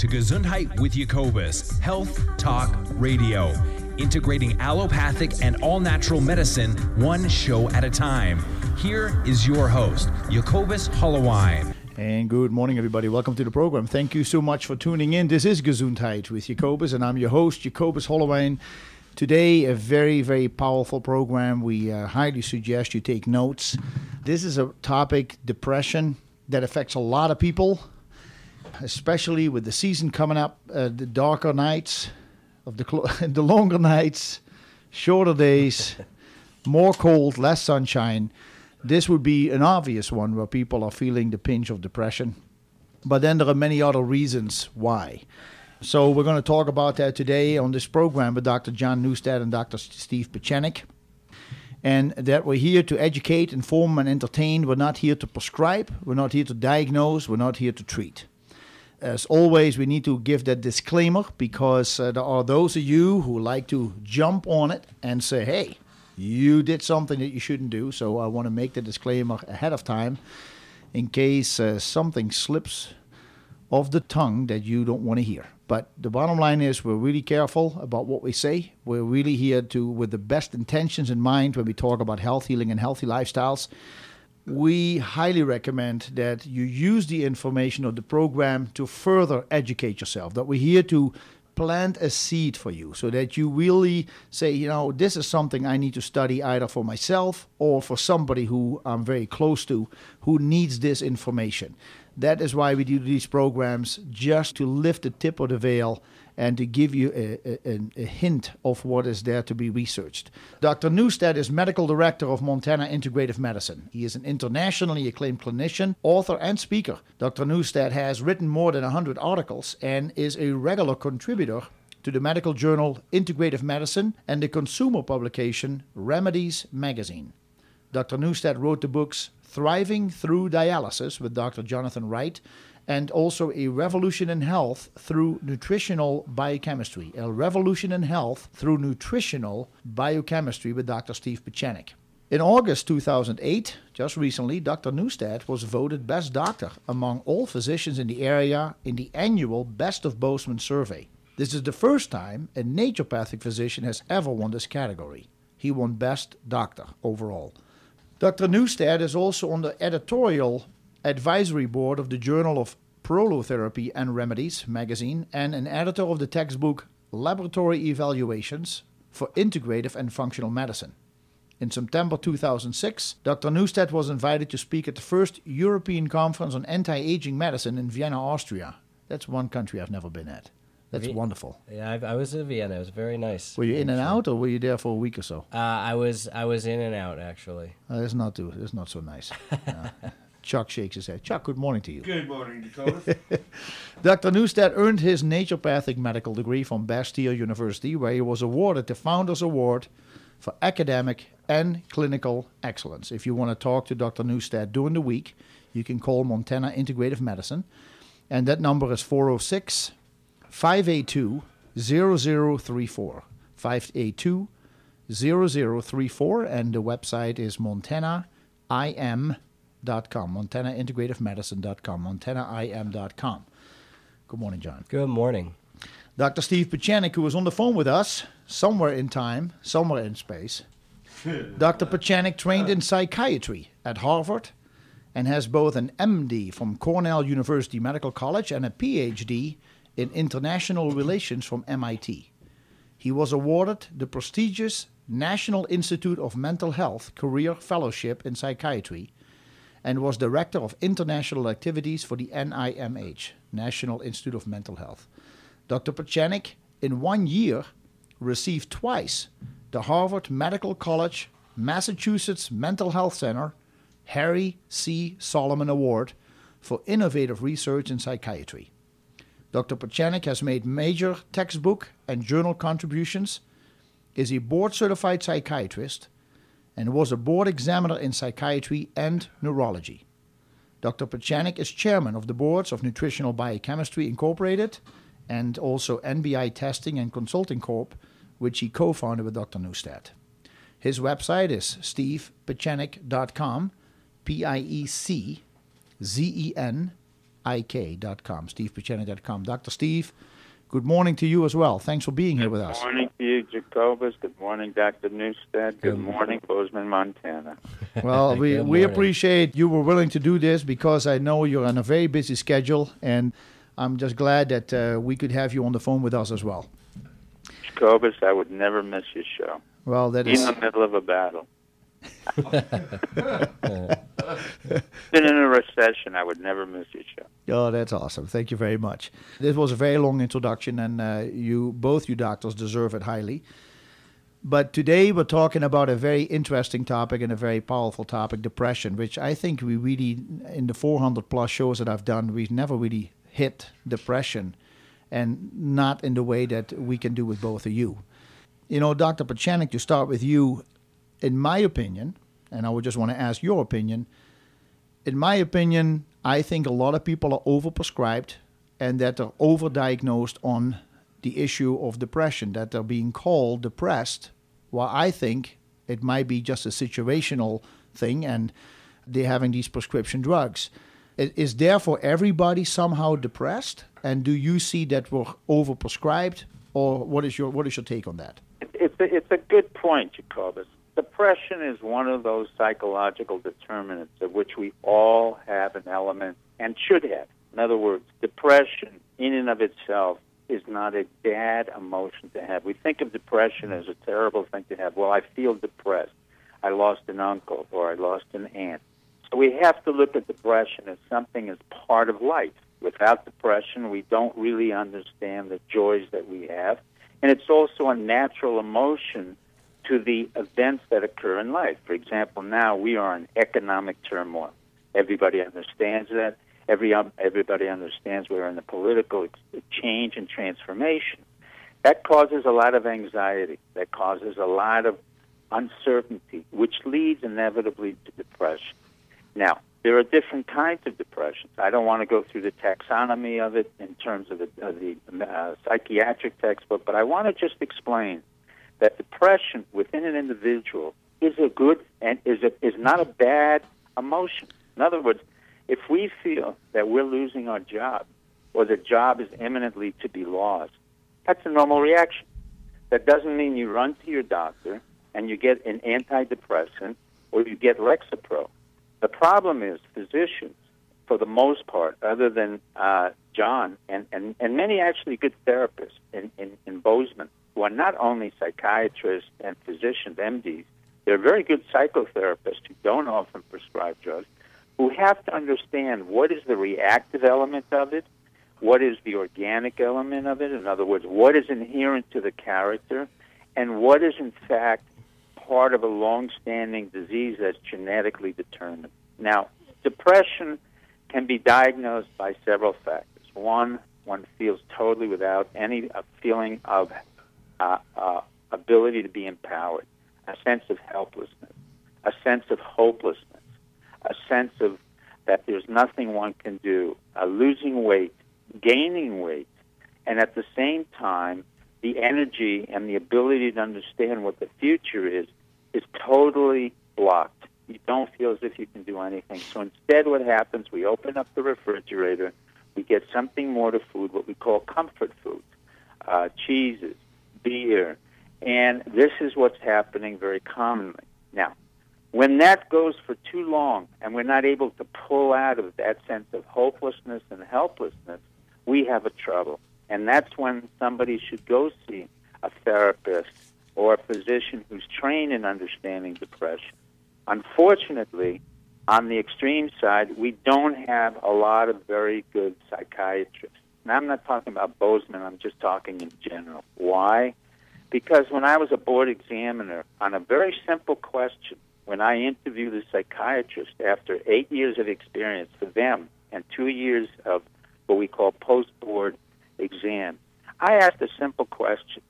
To Gesundheit with Jacobus, Health Talk Radio, integrating allopathic and all natural medicine one show at a time. Here is your host, Jacobus Hollowine. And good morning, everybody. Welcome to the program. Thank you so much for tuning in. This is Gesundheit with Jacobus, and I'm your host, Jacobus Hollowine. Today, a very, very powerful program. We uh, highly suggest you take notes. This is a topic, depression, that affects a lot of people especially with the season coming up, uh, the darker nights, of the the longer nights, shorter days, more cold, less sunshine. This would be an obvious one where people are feeling the pinch of depression. But then there are many other reasons why. So we're going to talk about that today on this program with Dr. John Neustadt and Dr. Steve Pieczenik. And that we're here to educate, inform, and entertain. We're not here to prescribe. We're not here to diagnose. We're not here to treat as always, we need to give that disclaimer because uh, there are those of you who like to jump on it and say, hey, you did something that you shouldn't do. So I want to make the disclaimer ahead of time in case uh, something slips off the tongue that you don't want to hear. But the bottom line is we're really careful about what we say. We're really here to with the best intentions in mind when we talk about health healing and healthy lifestyles we highly recommend that you use the information of the program to further educate yourself. That we're here to plant a seed for you so that you really say, you know, this is something I need to study either for myself or for somebody who I'm very close to who needs this information. That is why we do these programs just to lift the tip of the veil and to give you a, a, a, hint of what is there to be researched. Dr. Neustadt is medical director of Montana Integrative Medicine. He is an internationally acclaimed clinician, author, and speaker. Dr. Neustadt has written more than 100 articles and is a regular contributor to the medical journal Integrative Medicine and the consumer publication Remedies Magazine. Dr. Neustadt wrote the books Thriving Through Dialysis with Dr. Jonathan Wright and also a revolution in health through nutritional biochemistry. A revolution in health through nutritional biochemistry with Dr. Steve Pieczenik. In August 2008, just recently, Dr. Neustadt was voted best doctor among all physicians in the area in the annual Best of Bozeman survey. This is the first time a naturopathic physician has ever won this category. He won best doctor overall. Dr. Neustadt is also on the editorial advisory board of the Journal of Prolotherapy and Remedies magazine and an editor of the textbook Laboratory Evaluations for Integrative and Functional Medicine. In September 2006, Dr. Neustadt was invited to speak at the first European Conference on Anti Aging Medicine in Vienna, Austria. That's one country I've never been at. That's v- wonderful. Yeah, I, I, was in Vienna. It was very nice. Were you in and out, or were you there for a week or so? Uh, I was. I was in and out actually. Uh, it's not too. It's not so nice. uh, Chuck shakes his head. Chuck, good morning to you. Good morning, Dakota. Dr. Neustadt earned his naturopathic medical degree from Bastyr University, where he was awarded the Founders Award for academic and clinical excellence. If you want to talk to Dr. Neustadt during the week, you can call Montana Integrative Medicine, and that number is 406 582 0034. 582 0034, and the website is Montana IM montanaintegrativemedicine.com, montanaintegrativemedicine.com, montanaim.com. Good morning, John. Good morning. Dr. Steve Pieczenik, who was on the phone with us somewhere in time, somewhere in space. Dr. Pieczenik trained in psychiatry at Harvard and has both an MD from Cornell University Medical College and a PhD in international relations from MIT. He was awarded the prestigious National Institute of Mental Health Career Fellowship in Psychiatry and was director of international activities for the NIMH, National Institute of Mental Health. Dr. Pieczenik, in one year, received twice the Harvard Medical College Massachusetts Mental Health Center Harry C. Solomon Award for innovative research in psychiatry. Dr. Pieczenik has made major textbook and journal contributions, is a board certified psychiatrist, and was a board examiner in psychiatry and neurology. Dr. Pieczenik is chairman of the boards of Nutritional Biochemistry Incorporated and also NBI Testing and Consulting Corp., which he co founded with Dr. Neustadt. His website is stevepieczenik.com, P I E C Z E N ik.com, stevepieczenik.com. Dr. Steve, good morning to you as well. Thanks for being here with us. Good morning to you, Jacobus. Good morning, Dr. Neustadt. Good, Good morning, Bozeman, Montana. Well, we, we appreciate you were willing to do this because I know you're on a very busy schedule, and I'm just glad that uh, we could have you on the phone with us as well. Jacobus, I would never miss your show. Well, that In is the middle of a battle. Been in a recession, I would never miss your show. oh, that's awesome. Thank you very much. This was a very long introduction, and uh, you both you doctors deserve it highly. But today we're talking about a very interesting topic and a very powerful topic, depression, which I think we really, in the 400 plus shows that I've done, we've never really hit depression, and not in the way that we can do with both of you. You know, Dr. Pieczenik, to start with you, in my opinion, and I would just want to ask your opinion. In my opinion, I think a lot of people are overprescribed and that they're overdiagnosed on the issue of depression, that they're being called depressed, while I think it might be just a situational thing and they're having these prescription drugs. Is therefore everybody somehow depressed? And do you see that we're overprescribed? Or what is your what is your take on that? It's a, it's a good point, Jacobus. Depression is one of those psychological determinants of which we all have an element and should have. In other words, depression in and of itself is not a bad emotion to have. We think of depression as a terrible thing to have. Well, I feel depressed. I lost an uncle or I lost an aunt. So we have to look at depression as something as part of life. Without depression, we don't really understand the joys that we have. And it's also a natural emotion to the events that occur in life. For example, now we are in economic turmoil. Everybody understands that. Every, um, everybody understands we're in a political change and transformation. That causes a lot of anxiety. That causes a lot of uncertainty, which leads inevitably to depression. Now, there are different kinds of depressions. I don't want to go through the taxonomy of it in terms of the, of the uh, psychiatric textbook, but I want to just explain that depression within an individual is a good and is a, is not a bad emotion. In other words, if we feel that we're losing our job or the job is imminently to be lost, that's a normal reaction. That doesn't mean you run to your doctor and you get an antidepressant or you get Lexapro. The problem is physicians, for the most part, other than uh, John and, and, and many actually good therapists in, in, in Bozeman, who are not only psychiatrists and physicians, MDs, they're very good psychotherapists who don't often prescribe drugs, who have to understand what is the reactive element of it, what is the organic element of it, in other words, what is inherent to the character, and what is in fact part of a long-standing disease that's genetically determined. Now, depression can be diagnosed by several factors. One, one feels totally without any uh, feeling of uh, uh, ability to be empowered, a sense of helplessness, a sense of hopelessness, a sense of that there's nothing one can do, uh, losing weight, gaining weight, and at the same time, the energy and the ability to understand what the future is is totally blocked. You don't feel as if you can do anything. So instead, what happens, we open up the refrigerator, we get something more to food, what we call comfort food, uh, cheeses, beer, and this is what's happening very commonly. Now, when that goes for too long and we're not able to pull out of that sense of hopelessness and helplessness, we have a trouble. And that's when somebody should go see a therapist or a physician who's trained in understanding depression. Unfortunately, on the extreme side, we don't have a lot of very good psychiatrists. And I'm not talking about Bozeman, I'm just talking in general. Why? Because when I was a board examiner on a very simple question, when I interviewed a psychiatrist after eight years of experience for them and two years of what we call post board exam, I asked a simple question.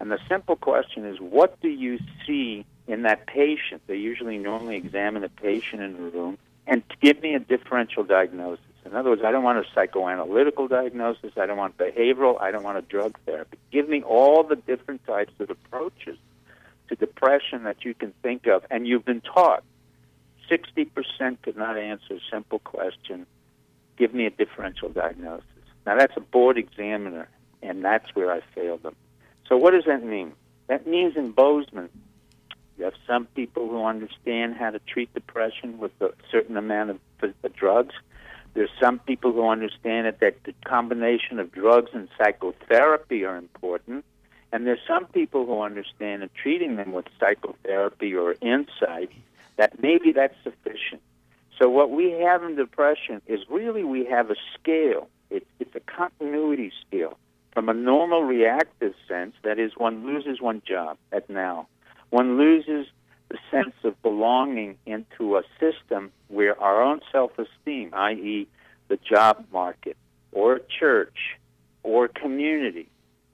And the simple question is what do you see in that patient? They usually normally examine a patient in a room and give me a differential diagnosis. In other words, I don't want a psychoanalytical diagnosis. I don't want behavioral. I don't want a drug therapy. Give me all the different types of approaches to depression that you can think of, and you've been taught. 60% could not answer a simple question give me a differential diagnosis. Now, that's a board examiner, and that's where I failed them. So, what does that mean? That means in Bozeman, you have some people who understand how to treat depression with a certain amount of, of drugs. There's some people who understand it, that the combination of drugs and psychotherapy are important. And there's some people who understand that treating them with psychotherapy or insight, that maybe that's sufficient. So what we have in depression is really we have a scale. It's, it's a continuity scale. From a normal reactive sense, that is, one loses one job at now. One loses the sense of belonging into a system where our own self esteem, i.e., the job market, or church, or community,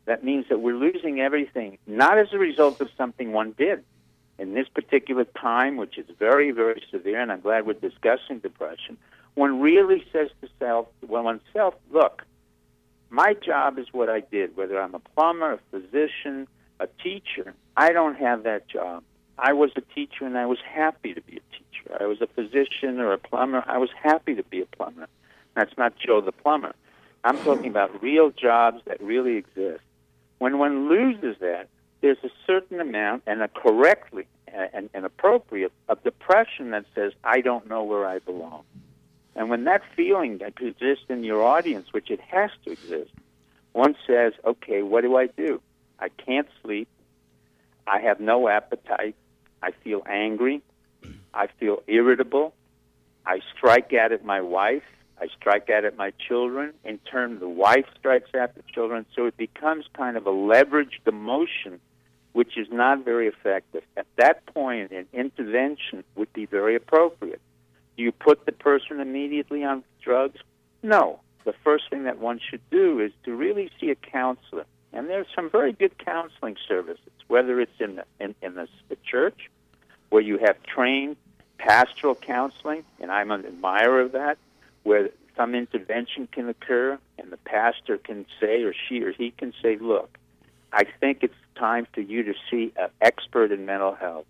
that means that we're losing everything, not as a result of something one did. In this particular time, which is very, very severe, and I'm glad we're discussing depression, one really says to self, well, oneself, look, my job is what I did, whether I'm a plumber, a physician, a teacher. I don't have that job. I was a teacher and I was happy to be a teacher. I was a physician or a plumber. I was happy to be a plumber. That's not Joe the plumber. I'm talking about real jobs that really exist. When one loses that, there's a certain amount and a correctly and, and appropriate of depression that says, I don't know where I belong. And when that feeling that exists in your audience, which it has to exist, one says, okay, what do I do? I can't sleep. I have no appetite. I feel angry. I feel irritable. I strike at my wife. I strike at my children. In turn, the wife strikes at the children. So it becomes kind of a leveraged emotion, which is not very effective. At that point, an intervention would be very appropriate. Do you put the person immediately on drugs? No. The first thing that one should do is to really see a counselor. And there's some very good counseling services, whether it's in the, in, in the, the church, where you have trained pastoral counseling, and I'm an admirer of that, where some intervention can occur, and the pastor can say, or she or he can say, look, I think it's time for you to see an expert in mental health.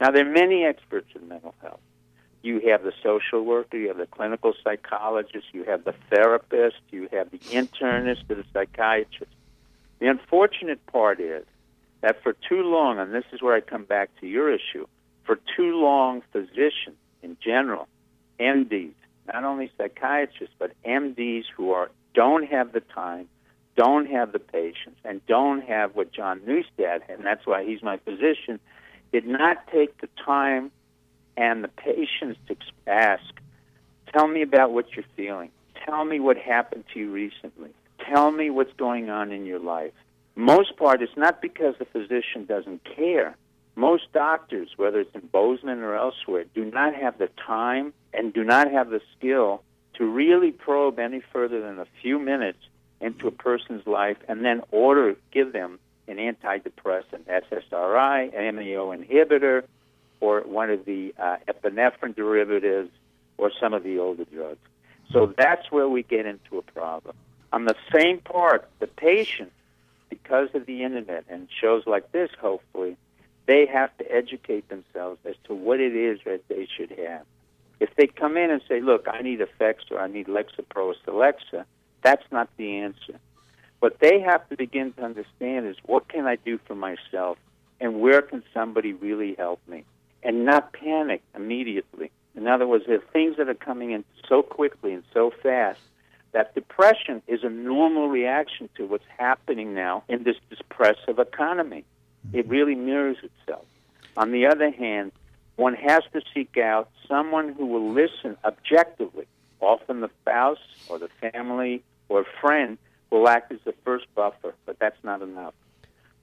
Now, there are many experts in mental health. You have the social worker, you have the clinical psychologist, you have the therapist, you have the internist, the psychiatrist. The unfortunate part is that for too long, and this is where I come back to your issue, for too long, physicians in general, MDs, not only psychiatrists, but MDs who are don't have the time, don't have the patience, and don't have what John Neustadt and that's why he's my physician, did not take the time and the patience to ask, tell me about what you're feeling. Tell me what happened to you recently. Tell me what's going on in your life. Most part, it's not because the physician doesn't care. Most doctors, whether it's in Bozeman or elsewhere, do not have the time and do not have the skill to really probe any further than a few minutes into a person's life and then order, give them an antidepressant, SSRI, an MAO inhibitor, or one of the uh, epinephrine derivatives, or some of the older drugs. So that's where we get into a problem. On the same part, the patient, because of the internet and shows like this, hopefully, they have to educate themselves as to what it is that they should have. If they come in and say, look, I need Effexor or I need Lexapro Celexa, that's not the answer. What they have to begin to understand is what can I do for myself and where can somebody really help me? And not panic immediately. In other words, there are things that are coming in so quickly and so fast that depression is a normal reaction to what's happening now in this depressive economy. Mm-hmm. It really mirrors itself. On the other hand, one has to seek out someone who will listen objectively. Often the spouse or the family or friend will act as the first buffer, but that's not enough.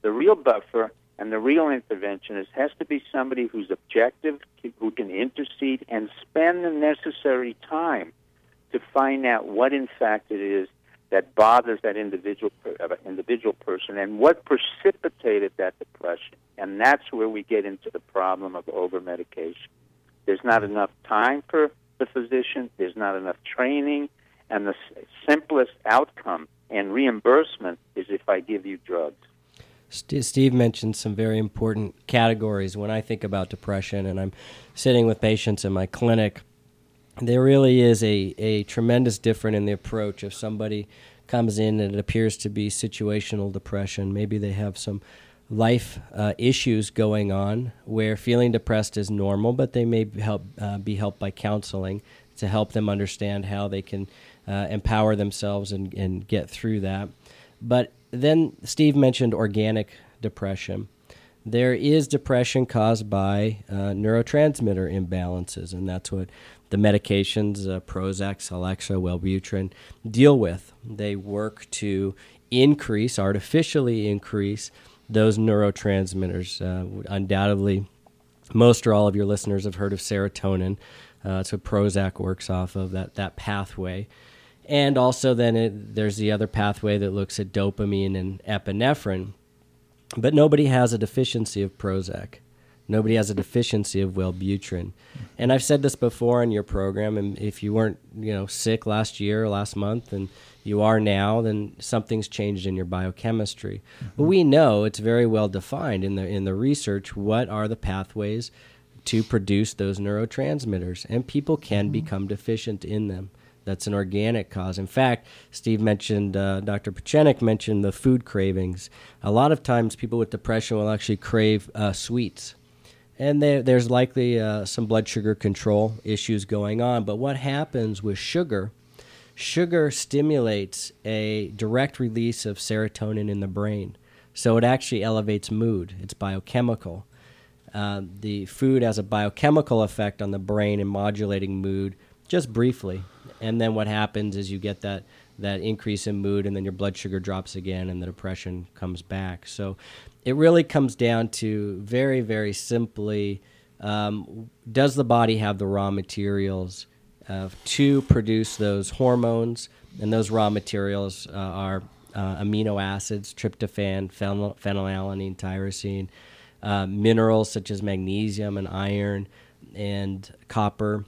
The real buffer and the real interventionist has to be somebody who's objective, who can intercede and spend the necessary time to find out what, in fact, it is that bothers that individual uh, individual person and what precipitated that depression. And that's where we get into the problem of over medication. There's not enough time for the physician. There's not enough training, and the simplest outcome and reimbursement is if I give you drugs. Steve mentioned some very important categories when I think about depression, and I'm sitting with patients in my clinic there really is a, a tremendous difference in the approach if somebody comes in and it appears to be situational depression. Maybe they have some life uh, issues going on where feeling depressed is normal, but they may help uh, be helped by counseling to help them understand how they can uh, empower themselves and, and get through that. But then Steve mentioned organic depression. There is depression caused by uh, neurotransmitter imbalances, and that's what the medications, uh, Prozac, Celexa, Wellbutrin, deal with. They work to increase, artificially increase, those neurotransmitters. Uh, undoubtedly, most or all of your listeners have heard of serotonin. Uh, what Prozac works off of, that, that pathway. And also, then it, there's the other pathway that looks at dopamine and epinephrine. But nobody has a deficiency of Prozac. Nobody has a deficiency of Wellbutrin. And I've said this before in your program, and if you weren't, you know, sick last year or last month and you are now, then something's changed in your biochemistry. Mm-hmm. But we know it's very well defined in the in the research what are the pathways to produce those neurotransmitters, and people can mm-hmm. become deficient in them. That's an organic cause. In fact, Steve mentioned, uh, Dr. Pieczenik mentioned the food cravings. A lot of times, people with depression will actually crave uh, sweets and there, there's likely uh, some blood sugar control issues going on. But what happens with sugar? Sugar stimulates a direct release of serotonin in the brain, so it actually elevates mood. It's biochemical. Uh, the food has a biochemical effect on the brain and modulating mood just briefly. And then what happens is you get that that increase in mood, and then your blood sugar drops again, and the depression comes back. So it really comes down to very, very simply um, does the body have the raw materials uh, to produce those hormones? And those raw materials uh, are uh, amino acids, tryptophan, phenyl- phenylalanine, tyrosine, uh, minerals such as magnesium and iron and copper.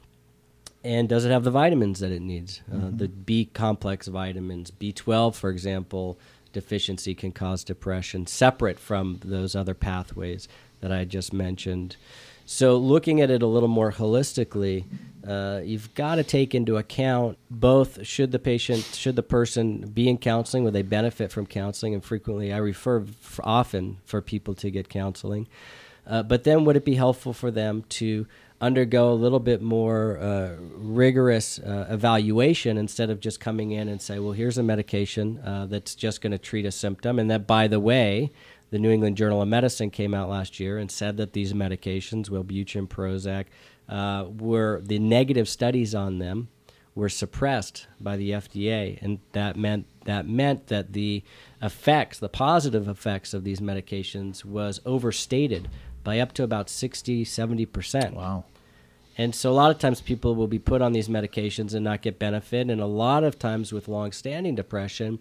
And does it have the vitamins that it needs? Uh, mm-hmm. the B complex vitamins, B12, for example, deficiency can cause depression, separate from those other pathways that I just mentioned. So, looking at it a little more holistically, uh, you've got to take into account both should the patient, should the person be in counseling, will they benefit from counseling? And frequently, I refer often for people to get counseling. Uh, but then, would it be helpful for them to undergo a little bit more uh, rigorous uh, evaluation instead of just coming in and say, well, here's a medication uh, that's just going to treat a symptom. And that, by the way, the New England Journal of Medicine came out last year and said that these medications, Wellbutrin, Prozac, uh, were the negative studies on them were suppressed by the FDA, and that meant that meant that the effects, the positive effects of these medications, was overstated by up to about 60, 70 percent. Wow. And so a lot of times people will be put on these medications and not get benefit. And a lot of times with long-standing depression,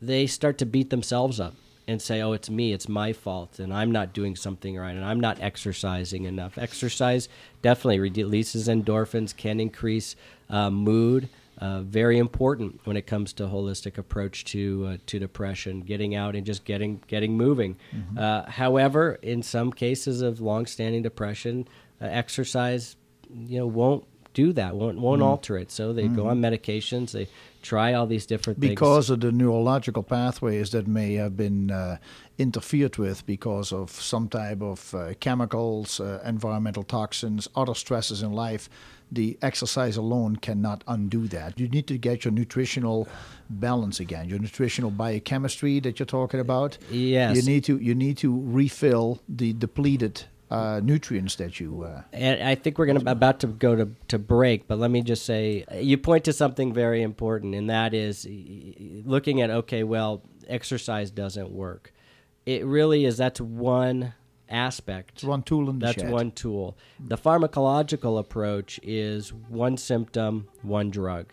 they start to beat themselves up and say, "Oh, it's me. It's my fault, and I'm not doing something right, and I'm not exercising enough." Exercise definitely releases endorphins, can increase uh, mood. Uh, very important when it comes to holistic approach to uh, to depression. Getting out and just getting getting moving. Mm-hmm. Uh, however, in some cases of long-standing depression, uh, exercise you know won't do that won't won't mm. alter it. So they mm. go on medications they try all these different because things. Because of the neurological pathways that may have been uh, interfered with because of some type of uh, chemicals uh, environmental toxins other stresses in life the exercise alone cannot undo that. You need to get your nutritional balance again your nutritional biochemistry that you're talking about. Yes. You need to you need to refill the depleted uh, nutrients that you. Uh, and I think we're going to about to go to, to break, but let me just say you point to something very important, and that is looking at okay, well, exercise doesn't work. It really is. That's one aspect. It's one tool in the That's shed. one tool. The pharmacological approach is one symptom, one drug.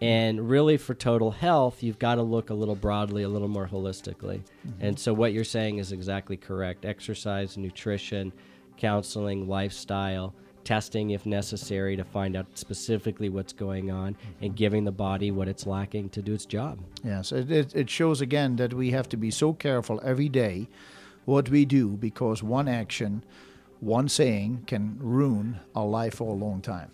And really, for total health, you've got to look a little broadly, a little more holistically. Mm-hmm. And so, what you're saying is exactly correct exercise, nutrition, counseling, lifestyle, testing if necessary to find out specifically what's going on, and giving the body what it's lacking to do its job. Yes, it, it, it shows again that we have to be so careful every day what we do because one action, one saying can ruin our life for a long time.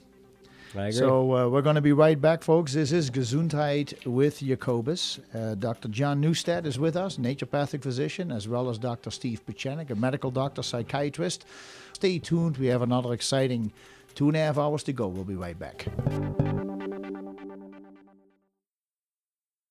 So uh, we're going to be right back, folks. This is Gesundheit with Jacobus. Uh, Dr. John Neustadt is with us, naturopathic physician, as well as Dr. Steve Pieczenik, a medical doctor, psychiatrist. Stay tuned. We have another exciting two and a half hours to go. We'll be right back.